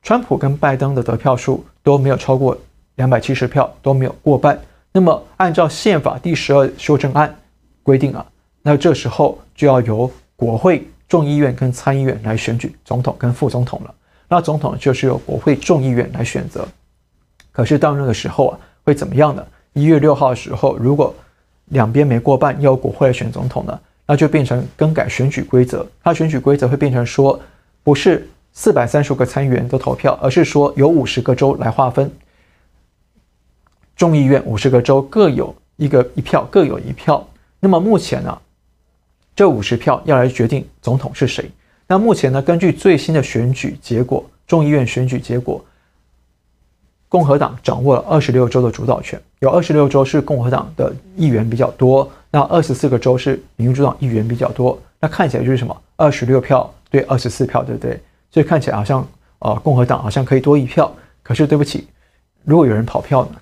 川普跟拜登的得票数都没有超过两百七十票，都没有过半。那么按照宪法第十二修正案规定啊，那这时候就要由国会众议院跟参议院来选举总统跟副总统了。那总统就是由国会众议院来选择。可是到那个时候啊，会怎么样呢？一月六号的时候，如果两边没过半，要国会来选总统呢，那就变成更改选举规则。它选举规则会变成说，不是四百三十个参议员都投票，而是说有五十个州来划分，众议院五十个州各有一个一票，各有一票。那么目前呢，这五十票要来决定总统是谁。那目前呢，根据最新的选举结果，众议院选举结果。共和党掌握了二十六州的主导权，有二十六州是共和党的议员比较多，那二十四个州是民主党议员比较多。那看起来就是什么？二十六票对二十四票，对不对？所以看起来好像、呃，共和党好像可以多一票。可是对不起，如果有人跑票呢？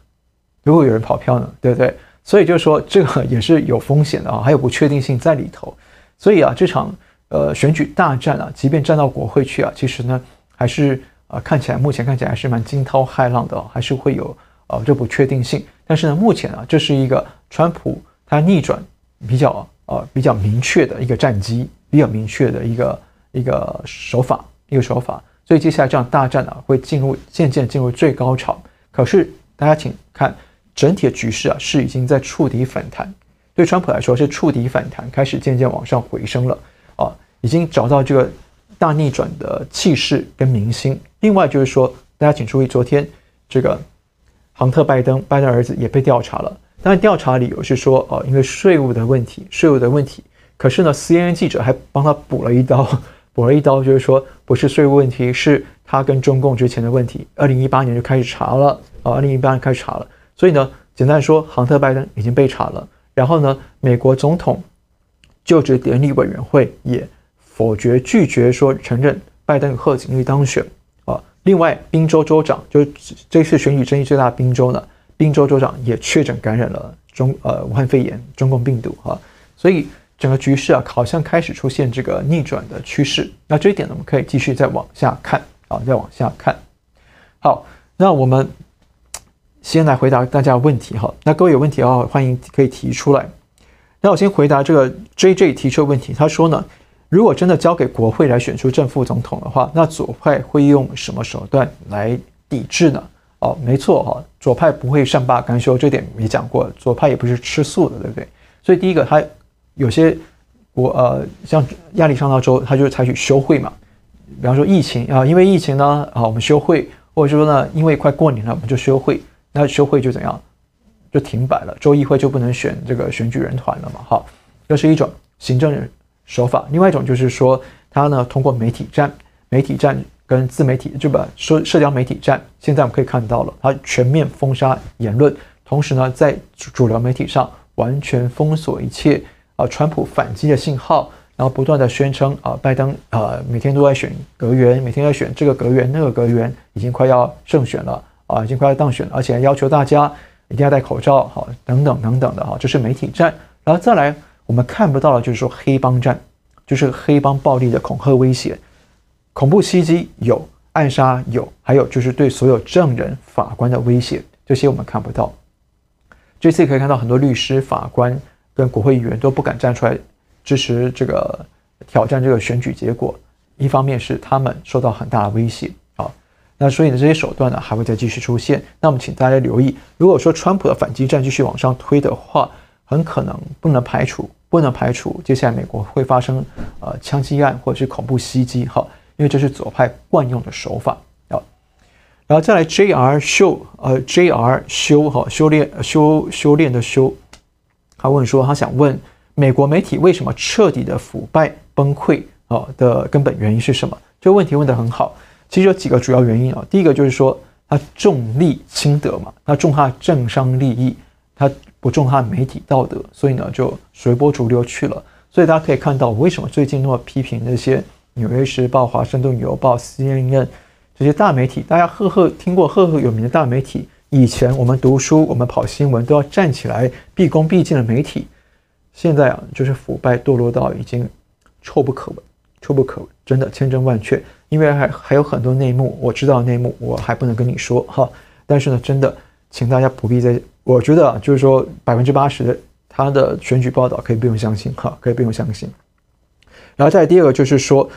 如果有人跑票呢？对不对？所以就是说，这个也是有风险的啊，还有不确定性在里头。所以啊，这场呃选举大战啊，即便战到国会去啊，其实呢还是。啊，看起来目前看起来还是蛮惊涛骇浪的，还是会有呃这不确定性。但是呢，目前啊，这是一个川普他逆转比较呃比较明确的一个战机，比较明确的一个一个手法，一个手法。所以接下来这场大战啊，会进入渐渐进入最高潮。可是大家请看整体的局势啊，是已经在触底反弹。对川普来说是触底反弹，开始渐渐往上回升了啊，已经找到这个。大逆转的气势跟明星。另外就是说，大家请注意，昨天这个杭特拜登，拜登儿子也被调查了。当然，调查理由是说，哦，因为税务的问题，税务的问题。可是呢，CNN 记者还帮他补了一刀，补了一刀，就是说不是税务问题，是他跟中共之前的问题。二零一八年就开始查了，啊，二零一八年开始查了。所以呢，简单说，杭特拜登已经被查了。然后呢，美国总统就职典礼委员会也。否决拒绝说承认拜登贺锦丽当选啊！另外，宾州州长就是这次选举争议最大的宾州呢，宾州州长也确诊感染了中呃武汉肺炎中共病毒哈，所以整个局势啊好像开始出现这个逆转的趋势。那这一点呢，我们可以继续再往下看啊，再往下看。好，那我们先来回答大家的问题哈。那各位有问题的话，欢迎可以提出来。那我先回答这个 JJ 提出的问题，他说呢。如果真的交给国会来选出正副总统的话，那左派会用什么手段来抵制呢？哦，没错哈，左派不会善罢甘休，这点没讲过。左派也不是吃素的，对不对？所以第一个，他有些国呃，像亚利桑那州，他就采取休会嘛，比方说疫情啊，因为疫情呢啊，我们休会，或者说呢，因为快过年了，我们就休会。那休会就怎样？就停摆了，州议会就不能选这个选举人团了嘛。好，这是一种行政手法。另外一种就是说，他呢通过媒体战、媒体战跟自媒体，就把社社交媒体战，现在我们可以看到了，他全面封杀言论，同时呢，在主流媒体上完全封锁一切啊，川普反击的信号。然后不断的宣称啊，拜登啊，每天都在选阁员，每天在选这个阁员，那个阁员，已经快要胜选了啊，已经快要当选了，而且还要求大家一定要戴口罩，好，等等等等的哈，这是媒体战。然后再来，我们看不到的就是说黑帮战，就是黑帮暴力的恐吓威胁，恐怖袭击有，暗杀有，还有就是对所有证人、法官的威胁，这些我们看不到。这次可以看到很多律师、法官跟国会议员都不敢站出来。支持这个挑战这个选举结果，一方面是他们受到很大的威胁，那所以呢，这些手段呢还会再继续出现。那么请大家留意，如果说川普的反击战继续往上推的话，很可能不能排除，不能排除接下来美国会发生呃枪击案或者是恐怖袭击哈，因为这是左派惯用的手法啊。然后再来 J.R. 修呃 J.R. 修哈修炼修修炼的修，他问说他想问。美国媒体为什么彻底的腐败崩溃啊？的根本原因是什么？这个问题问得很好。其实有几个主要原因啊。第一个就是说，他重利轻德嘛，他重他政商利益，他不重他媒体道德，所以呢就随波逐流去了。所以大家可以看到，为什么最近那么批评那些《纽约时报》、《华盛顿邮报》、CNN 这些大媒体？大家赫赫听过赫赫有名的大媒体，以前我们读书、我们跑新闻都要站起来毕恭毕敬的媒体。现在啊，就是腐败堕落到已经臭不可闻，触不可闻，真的千真万确。因为还还有很多内幕，我知道内幕我还不能跟你说哈。但是呢，真的，请大家不必再，我觉得，就是说百分之八十的他的选举报道可以不用相信哈，可以不用相信。然后再第二个就是说，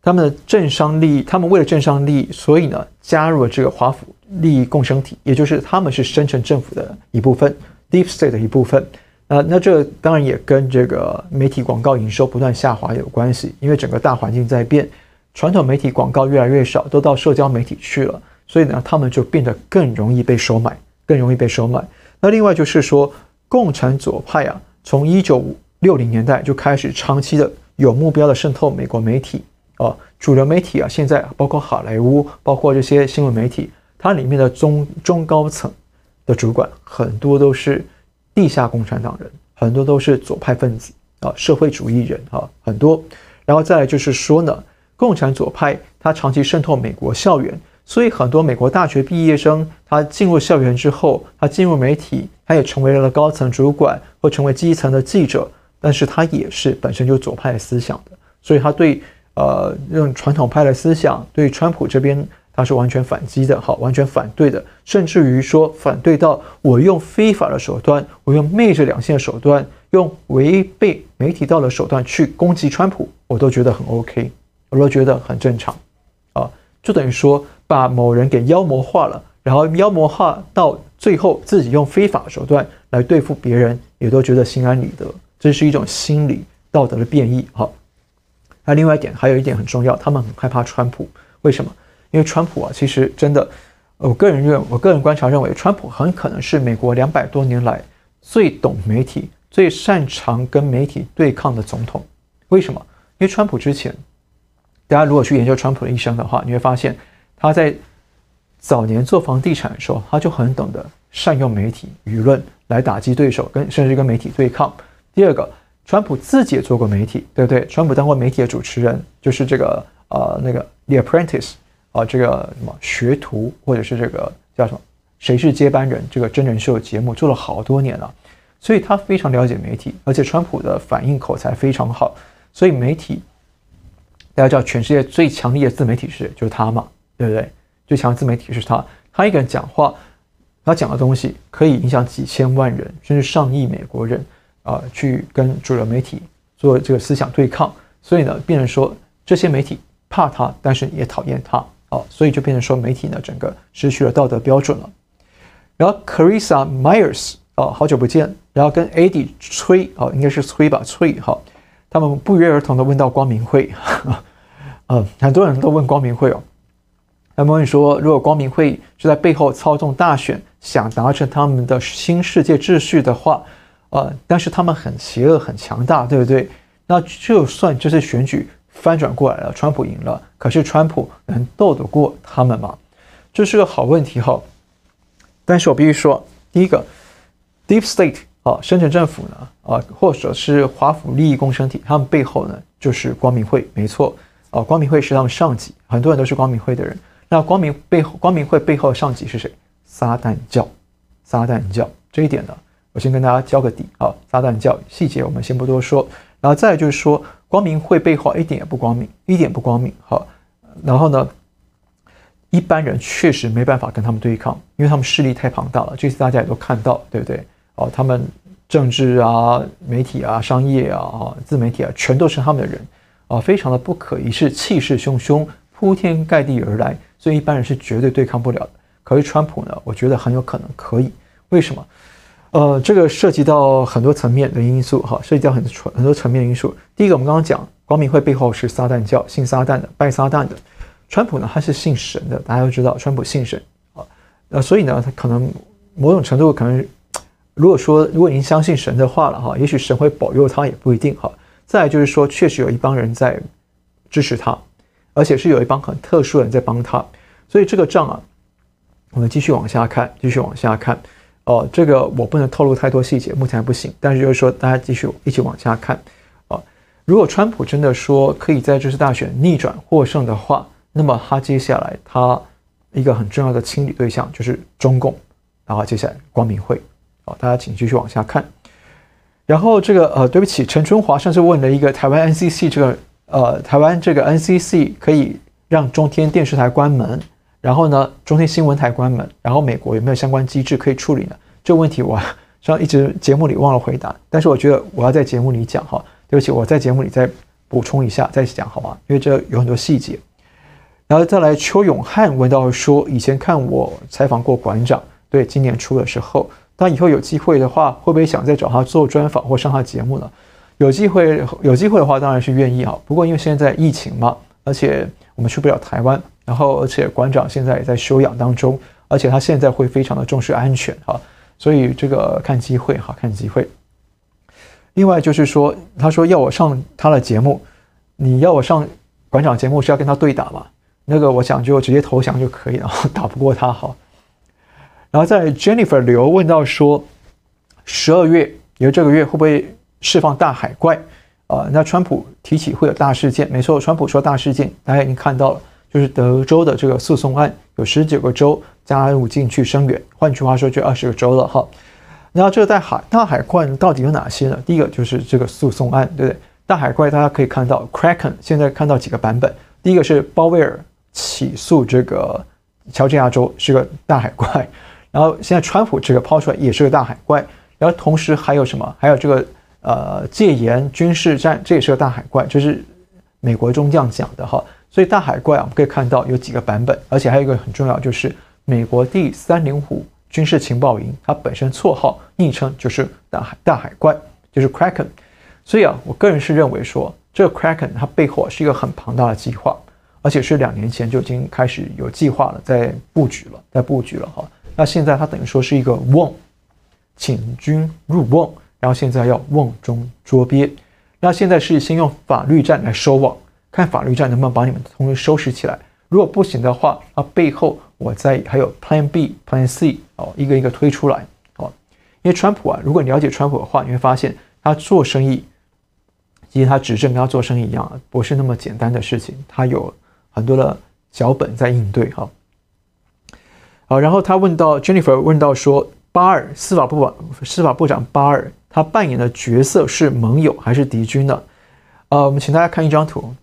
他们的政商利益，他们为了政商利益，所以呢加入了这个华府利益共生体，也就是他们是深层政府的一部分，Deep State 的一部分。那那这当然也跟这个媒体广告营收不断下滑有关系，因为整个大环境在变，传统媒体广告越来越少，都到社交媒体去了，所以呢，他们就变得更容易被收买，更容易被收买。那另外就是说，共产左派啊，从一九六零年代就开始长期的有目标的渗透美国媒体啊，主流媒体啊，现在包括好莱坞，包括这些新闻媒体，它里面的中中高层的主管很多都是。地下共产党人很多都是左派分子啊，社会主义人啊，很多。然后再来就是说呢，共产左派他长期渗透美国校园，所以很多美国大学毕业生他进入校园之后，他进入媒体，他也成为了高层主管或成为基层的记者，但是他也是本身就左派思想的，所以他对呃用传统派的思想对川普这边。他是完全反击的，好，完全反对的，甚至于说反对到我用非法的手段，我用昧着良心的手段，用违背媒体道德手段去攻击川普，我都觉得很 OK，我都觉得很正常，啊，就等于说把某人给妖魔化了，然后妖魔化到最后自己用非法手段来对付别人，也都觉得心安理得，这是一种心理道德的变异，好，那另外一点还有一点很重要，他们很害怕川普，为什么？因为川普啊，其实真的，我个人认，我个人观察认为，川普很可能是美国两百多年来最懂媒体、最擅长跟媒体对抗的总统。为什么？因为川普之前，大家如果去研究川普的一生的话，你会发现他在早年做房地产的时候，他就很懂得善用媒体舆论来打击对手，跟甚至跟媒体对抗。第二个，川普自己也做过媒体，对不对？川普当过媒体的主持人，就是这个呃那个 The Apprentice。啊，这个什么学徒，或者是这个叫什么？谁是接班人？这个真人秀节目做了好多年了，所以他非常了解媒体，而且川普的反应口才非常好，所以媒体大家知道，全世界最强力的自媒体是就是他嘛，对不对？最强自媒体是他，他一个人讲话，他讲的东西可以影响几千万人，甚至上亿美国人啊、去跟主流媒体做这个思想对抗，所以呢，变成说这些媒体怕他，但是也讨厌他。所以就变成说媒体呢，整个失去了道德标准了。然后 Carissa Myers 啊，好久不见。然后跟 Eddie 崔啊，应该是崔吧，崔哈，他们不约而同的问到光明会，呃，很多人都问光明会哦，他们问说，如果光明会是在背后操纵大选，想达成他们的新世界秩序的话，呃，但是他们很邪恶、很强大，对不对？那就算这次选举翻转过来了，川普赢了，可是川普能斗得过他们吗？这是个好问题哈。但是我必须说，第一个，Deep State 啊，深层政府呢，啊，或者是华府利益共生体，他们背后呢就是光明会，没错。啊，光明会是他们上级，很多人都是光明会的人。那光明背后，光明会背后的上级是谁？撒旦教，撒旦教这一点呢，我先跟大家交个底啊。撒旦教细节我们先不多说，然后再就是说，光明会背后一点也不光明，一点不光明。好，然后呢，一般人确实没办法跟他们对抗，因为他们势力太庞大了。这次大家也都看到，对不对？哦，他们政治啊、媒体啊、商业啊、自媒体啊，全都是他们的人。啊，非常的不可一世，气势汹汹，铺天盖地而来，所以一般人是绝对对抗不了的。可是川普呢，我觉得很有可能可以。为什么？呃，这个涉及到很多层面的因素，哈，涉及到很多很多层面的因素。第一个，我们刚刚讲，光明会背后是撒旦教，信撒旦的，拜撒旦的。川普呢，他是信神的，大家都知道，川普信神啊，呃，所以呢，他可能某种程度可能，如果说如果您相信神的话了，哈，也许神会保佑他，也不一定，哈。再来就是说，确实有一帮人在支持他，而且是有一帮很特殊的人在帮他，所以这个仗啊，我们继续往下看，继续往下看。哦、这个我不能透露太多细节，目前还不行。但是就是说，大家继续一起往下看。啊、呃，如果川普真的说可以在这次大选逆转获胜的话，那么他接下来他一个很重要的清理对象就是中共，然后接下来光明会。啊、呃，大家请继续往下看。然后这个呃，对不起，陈春华上次问了一个台湾 NCC 这个呃，台湾这个 NCC 可以让中天电视台关门，然后呢，中天新闻台关门，然后美国有没有相关机制可以处理呢？这个问题我上一直节目里忘了回答，但是我觉得我要在节目里讲哈，对不起，我在节目里再补充一下再讲好吗？因为这有很多细节。然后再来，邱永汉问到说，以前看我采访过馆长，对，今年初的时候。当以后有机会的话，会不会想再找他做专访或上他节目呢？有机会，有机会的话，当然是愿意哈。不过因为现在疫情嘛，而且我们去不了台湾，然后而且馆长现在也在休养当中，而且他现在会非常的重视安全哈，所以这个看机会哈，看机会。另外就是说，他说要我上他的节目，你要我上馆长节目是要跟他对打嘛？那个我想就直接投降就可以了，打不过他哈。然后在 Jennifer 刘问到说，十二月，因为这个月会不会释放大海怪？啊、那川普提起会有大事件，没错，川普说大事件，大家已经看到了，就是德州的这个诉讼案，有十九个州加入进去声援，换句话说，就二十个州了哈。那这个大海大海怪到底有哪些呢？第一个就是这个诉讼案，对不对？大海怪大家可以看到，Kraken 现在看到几个版本，第一个是鲍威尔起诉这个乔治亚州是个大海怪。然后现在川普这个抛出来也是个大海怪，然后同时还有什么？还有这个呃戒严军事战，这也是个大海怪，这是美国中将讲的哈。所以大海怪啊，我们可以看到有几个版本，而且还有一个很重要，就是美国第三零五军事情报营，它本身绰号昵称就是大海大海怪，就是 Kraken。所以啊，我个人是认为说，这个 Kraken 它背后是一个很庞大的计划，而且是两年前就已经开始有计划了，在布局了，在布局了哈。那现在它等于说是一个瓮，请君入瓮，然后现在要瓮中捉鳖。那现在是先用法律战来收网，看法律战能不能把你们同时收拾起来。如果不行的话，那背后我在还有 Plan B、Plan C 哦，一个一个推出来哦。因为川普啊，如果你了解川普的话，你会发现他做生意，其实他执政跟他做生意一样，不是那么简单的事情，他有很多的脚本在应对哈。好，然后他问到 Jennifer 问到说，巴尔司法部司法部长巴尔他扮演的角色是盟友还是敌军呢？呃，我们请大家看一张图。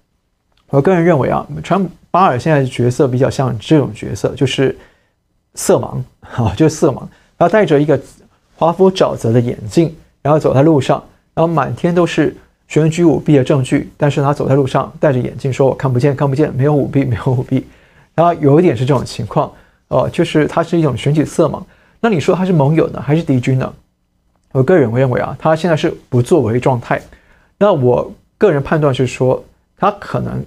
我个人认为啊，川巴尔现在的角色比较像这种角色，就是色盲啊，就是色盲。他戴着一个华夫沼泽的眼镜，然后走在路上，然后满天都是选举舞弊的证据，但是他走在路上戴着眼镜，说我看不见，看不见，没有舞弊，没有舞弊。然后有一点是这种情况。哦，就是他是一种选举色盲。那你说他是盟友呢，还是敌军呢？我个人认为啊，他现在是不作为状态。那我个人判断是说，他可能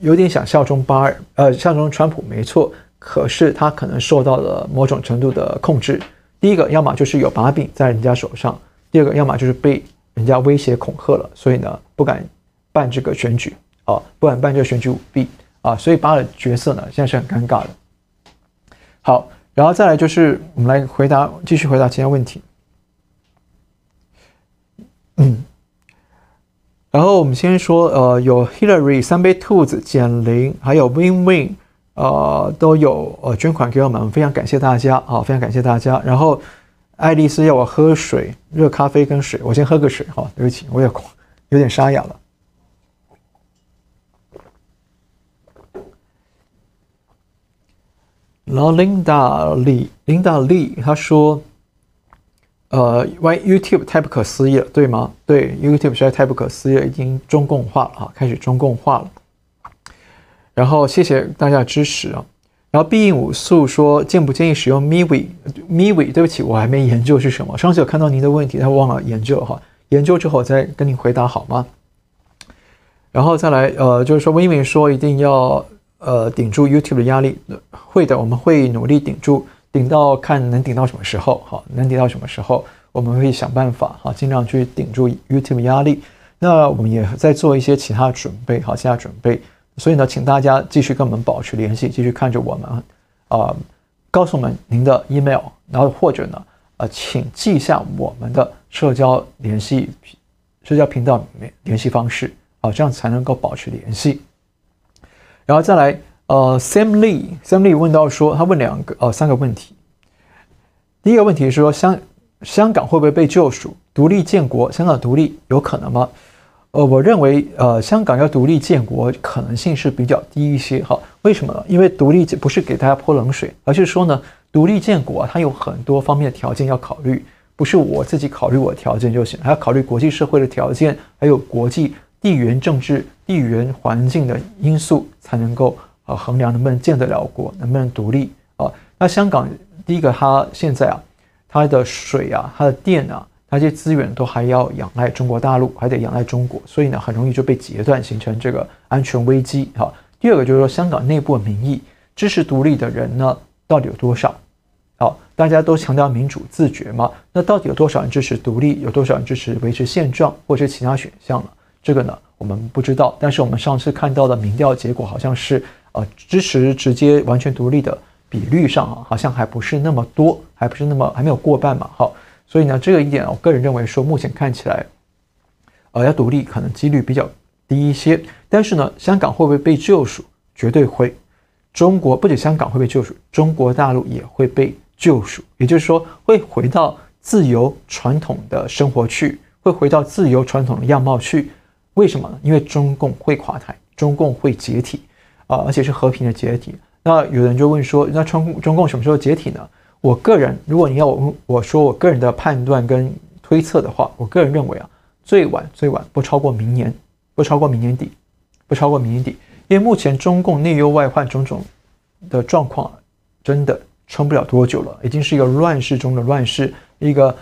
有点想效忠巴尔，呃，效忠川普没错，可是他可能受到了某种程度的控制。第一个，要么就是有把柄在人家手上；第二个，要么就是被人家威胁恐吓了，所以呢，不敢办这个选举啊，不敢办这个选举舞弊啊，所以巴尔角色呢，现在是很尴尬的。好，然后再来就是我们来回答，继续回答其他问题。嗯。然后我们先说，呃，有 Hillary 三杯兔子减龄，还有 Win Win，呃，都有呃捐款给我们，非常感谢大家啊，非常感谢大家。然后爱丽丝要我喝水，热咖啡跟水，我先喝个水哈，对不起，我也有点沙哑了。然后 Linda Lee，Linda Lee，她说。呃，Y YouTube 太不可思议了，对吗？对，YouTube 实在太不可思议了，已经中共化了啊，开始中共化了。然后谢谢大家支持啊。然后必应五素说建不建议使用 miwi miwi 对不起，我还没研究是什么。上次有看到您的问题，他忘了研究哈，研究之后再跟您回答好吗？然后再来，呃，就是说 Winwin 说一定要呃顶住 YouTube 的压力，会的，我们会努力顶住。顶到看能顶到什么时候？好，能顶到什么时候？我们会想办法，好，尽量去顶住 YouTube 压力。那我们也在做一些其他准备，好，其他准备。所以呢，请大家继续跟我们保持联系，继续看着我们，啊、告诉我们您的 email，然后或者呢，呃，请记下我们的社交联系、社交频道联系方式，啊，这样才能够保持联系。然后再来。呃，Sam Lee，Sam Lee 问到说，他问两个呃三个问题。第一个问题是说，香香港会不会被救赎？独立建国，香港独立有可能吗？呃，我认为呃，香港要独立建国可能性是比较低一些。哈，为什么呢？因为独立不是给大家泼冷水，而是说呢，独立建国它有很多方面的条件要考虑，不是我自己考虑我的条件就行，还要考虑国际社会的条件，还有国际地缘政治、地缘环境的因素才能够。啊，衡量能不能建得了国，能不能独立啊？那香港第一个，它现在啊，它的水啊，它的电啊，它这些资源都还要仰赖中国大陆，还得仰赖中国，所以呢，很容易就被截断，形成这个安全危机。哈，第二个就是说，香港内部的民意支持独立的人呢，到底有多少？好，大家都强调民主自觉嘛，那到底有多少人支持独立？有多少人支持维持现状，或者其他选项呢？这个呢，我们不知道。但是我们上次看到的民调结果好像是。呃，支持直接完全独立的比率上啊，好像还不是那么多，还不是那么还没有过半嘛，好，所以呢，这个一点我个人认为说，目前看起来，呃，要独立可能几率比较低一些。但是呢，香港会不会被救赎？绝对会。中国不仅香港会被救赎，中国大陆也会被救赎，也就是说，会回到自由传统的生活去，会回到自由传统的样貌去。为什么呢？因为中共会垮台，中共会解体。啊，而且是和平的解体。那有人就问说，那中共中共什么时候解体呢？我个人，如果你要我我说我个人的判断跟推测的话，我个人认为啊，最晚最晚不超过明年，不超过明年底，不超过明年底。因为目前中共内忧外患种种的状况，真的撑不了多久了，已经是一个乱世中的乱世，一个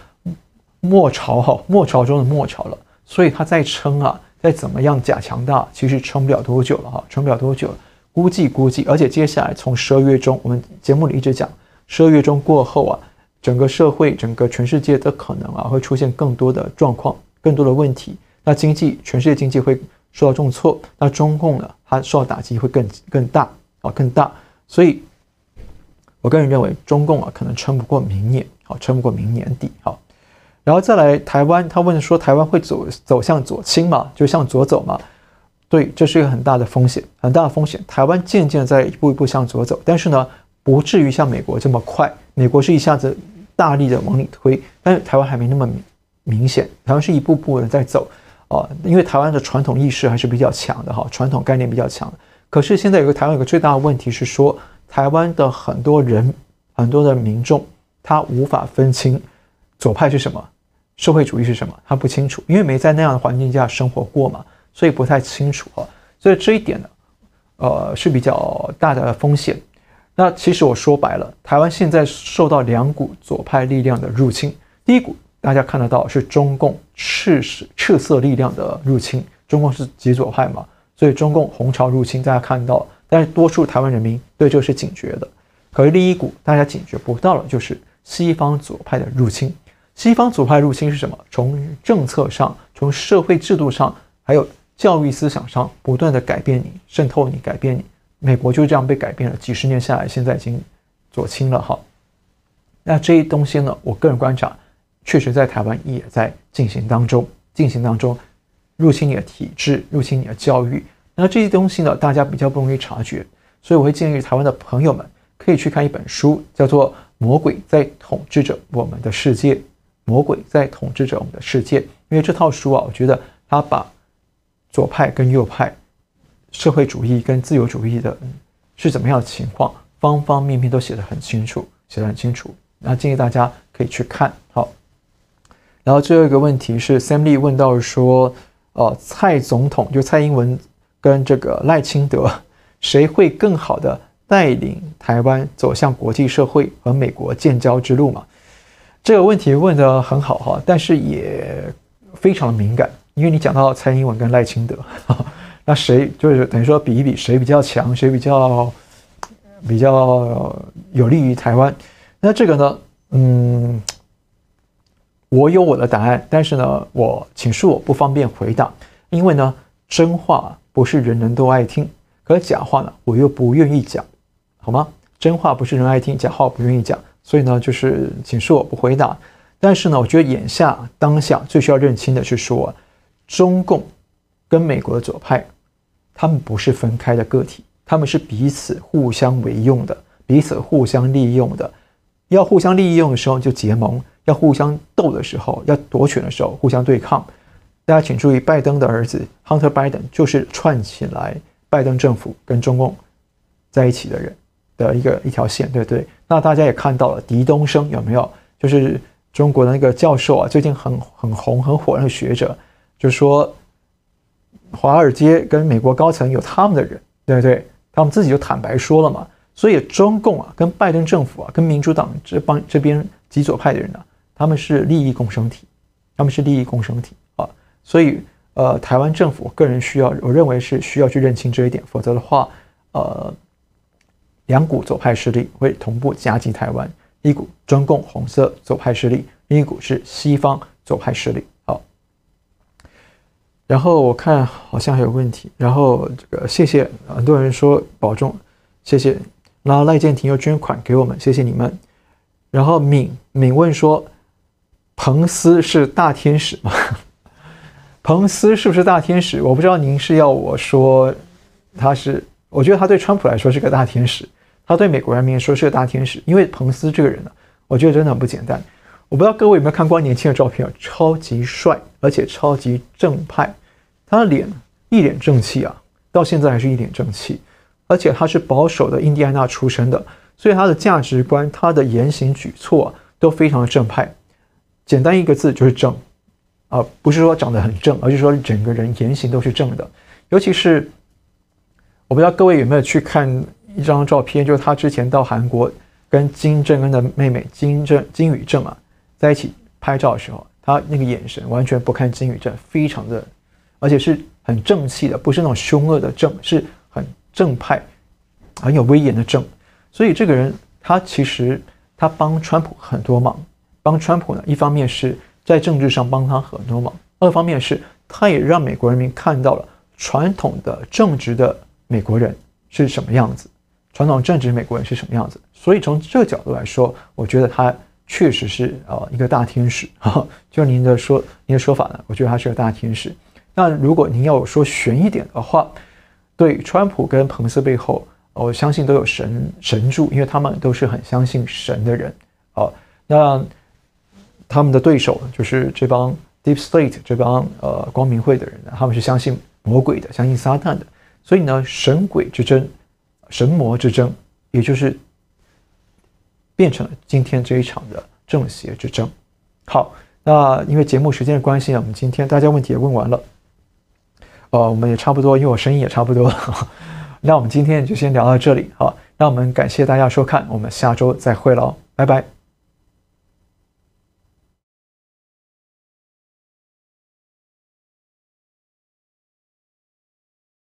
末朝哈，末朝中的末朝了。所以他再撑啊，再怎么样假强大，其实撑不了多久了哈，撑不了多久了。估计估计，而且接下来从十二月中，我们节目里一直讲，十二月中过后啊，整个社会、整个全世界都可能啊会出现更多的状况、更多的问题。那经济，全世界经济会受到重挫，那中共呢，它受到打击会更更大啊，更大。所以，我个人认为，中共啊可能撑不过明年，好，撑不过明年底，好。然后再来台湾，他问说，台湾会走走向左倾吗？就向左走吗？对，这是一个很大的风险，很大的风险。台湾渐渐在一步一步向左走，但是呢，不至于像美国这么快。美国是一下子大力的往里推，但是台湾还没那么明明显。台湾是一步步的在走，啊、因为台湾的传统意识还是比较强的哈，传统概念比较强。可是现在有个台湾有个最大的问题是说，台湾的很多人，很多的民众，他无法分清左派是什么，社会主义是什么，他不清楚，因为没在那样的环境下生活过嘛。所以不太清楚啊，所以这一点呢，呃是比较大的风险。那其实我说白了，台湾现在受到两股左派力量的入侵。第一股大家看得到是中共赤赤色力量的入侵，中共是极左派嘛，所以中共红潮入侵，大家看到，但是多数台湾人民对这是警觉的。可是另一股大家警觉不到了，就是西方左派的入侵。西方左派入侵是什么？从政策上，从社会制度上，还有教育思想上，不断的改变你，渗透你，改变你。美国就这样被改变了，几十年下来，现在已经左倾了哈。那这些东西呢？我个人观察，确实在台湾也在进行当中，进行当中。入侵你的体制，入侵你的教育，那这些东西呢，大家比较不容易察觉，所以我会建议台湾的朋友们可以去看一本书，叫做《魔鬼在统治着我们的世界》。魔鬼在统治着我们的世界，因为这套书啊，我觉得它把左派跟右派、社会主义跟自由主义的是怎么样的情况，方方面面都写得很清楚，写得很清楚。那建议大家可以去看。好，然后最后一个问题是 Sam Lee 问到说。哦，蔡总统就蔡英文跟这个赖清德，谁会更好的带领台湾走向国际社会和美国建交之路嘛？这个问题问的很好哈，但是也非常的敏感，因为你讲到蔡英文跟赖清德，那谁就是等于说比一比谁比较强，谁比较比较有利于台湾？那这个呢，嗯。我有我的答案，但是呢，我请恕我不方便回答，因为呢，真话不是人人都爱听，可假话呢，我又不愿意讲，好吗？真话不是人爱听，假话不愿意讲，所以呢，就是请恕我不回答。但是呢，我觉得眼下当下最需要认清的是说，中共跟美国的左派，他们不是分开的个体，他们是彼此互相为用的，彼此互相利用的，要互相利用的时候就结盟。要互相斗的时候，要夺权的时候，互相对抗。大家请注意，拜登的儿子 Hunter Biden 就是串起来拜登政府跟中共在一起的人的一个一条线，对不对？那大家也看到了，狄东升有没有？就是中国的那个教授啊，最近很很红很火那个学者，就说华尔街跟美国高层有他们的人，对不对？他们自己就坦白说了嘛。所以中共啊，跟拜登政府啊，跟民主党这帮这边极左派的人呢、他们是利益共生体，他们是利益共生体啊，所以呃，台湾政府个人需要，我认为是需要去认清这一点，否则的话，呃，两股左派势力会同步夹击台湾，一股中共红色左派势力，另一股是西方左派势力。好，然后我看好像还有问题，然后这个谢谢很多人说保重，谢谢，然后赖建廷又捐款给我们，谢谢你们，然后敏敏问说。彭斯是大天使吗？彭斯是不是大天使？我不知道您是要我说他是，我觉得他对川普来说是个大天使，他对美国人民说是个大天使，因为彭斯这个人呢，我觉得真的很不简单。我不知道各位有没有看过年轻的照片啊，超级帅，而且超级正派，他的脸一脸正气啊，到现在还是一脸正气，而且他是保守的印第安纳出身的，所以他的价值观、他的言行举措啊，都非常的正派。简单一个字就是正，啊，不是说长得很正，而是说整个人言行都是正的。尤其是，我不知道各位有没有去看一张照片，就是他之前到韩国跟金正恩的妹妹金正金宇正啊在一起拍照的时候，他那个眼神完全不看金宇正，非常的，而且是很正气的，不是那种凶恶的正，是很正派、很有威严的正。所以这个人他其实他帮川普很多忙。帮川普呢，一方面是在政治上帮他很多忙，二方面是他也让美国人民看到了传统的正直的美国人是什么样子，传统政治美国人是什么样子。所以从这个角度来说，我觉得他确实是呃一个大天使哈。就您的说，您的说法呢，我觉得他是个大天使。那如果您要说悬一点的话，对川普跟彭斯背后，我相信都有神神助，因为他们都是很相信神的人。好，那。他们的对手就是这帮 Deep State 这帮呃光明会的人呢，他们是相信魔鬼的，相信撒旦的，所以呢，神鬼之争、神魔之争，也就是变成了今天这一场的正邪之争。好，那因为节目时间的关系呢，我们今天大家问题也问完了，呃，我们也差不多，因为我声音也差不多了，那我们今天就先聊到这里。好，那我们感谢大家收看，我们下周再会喽，拜拜。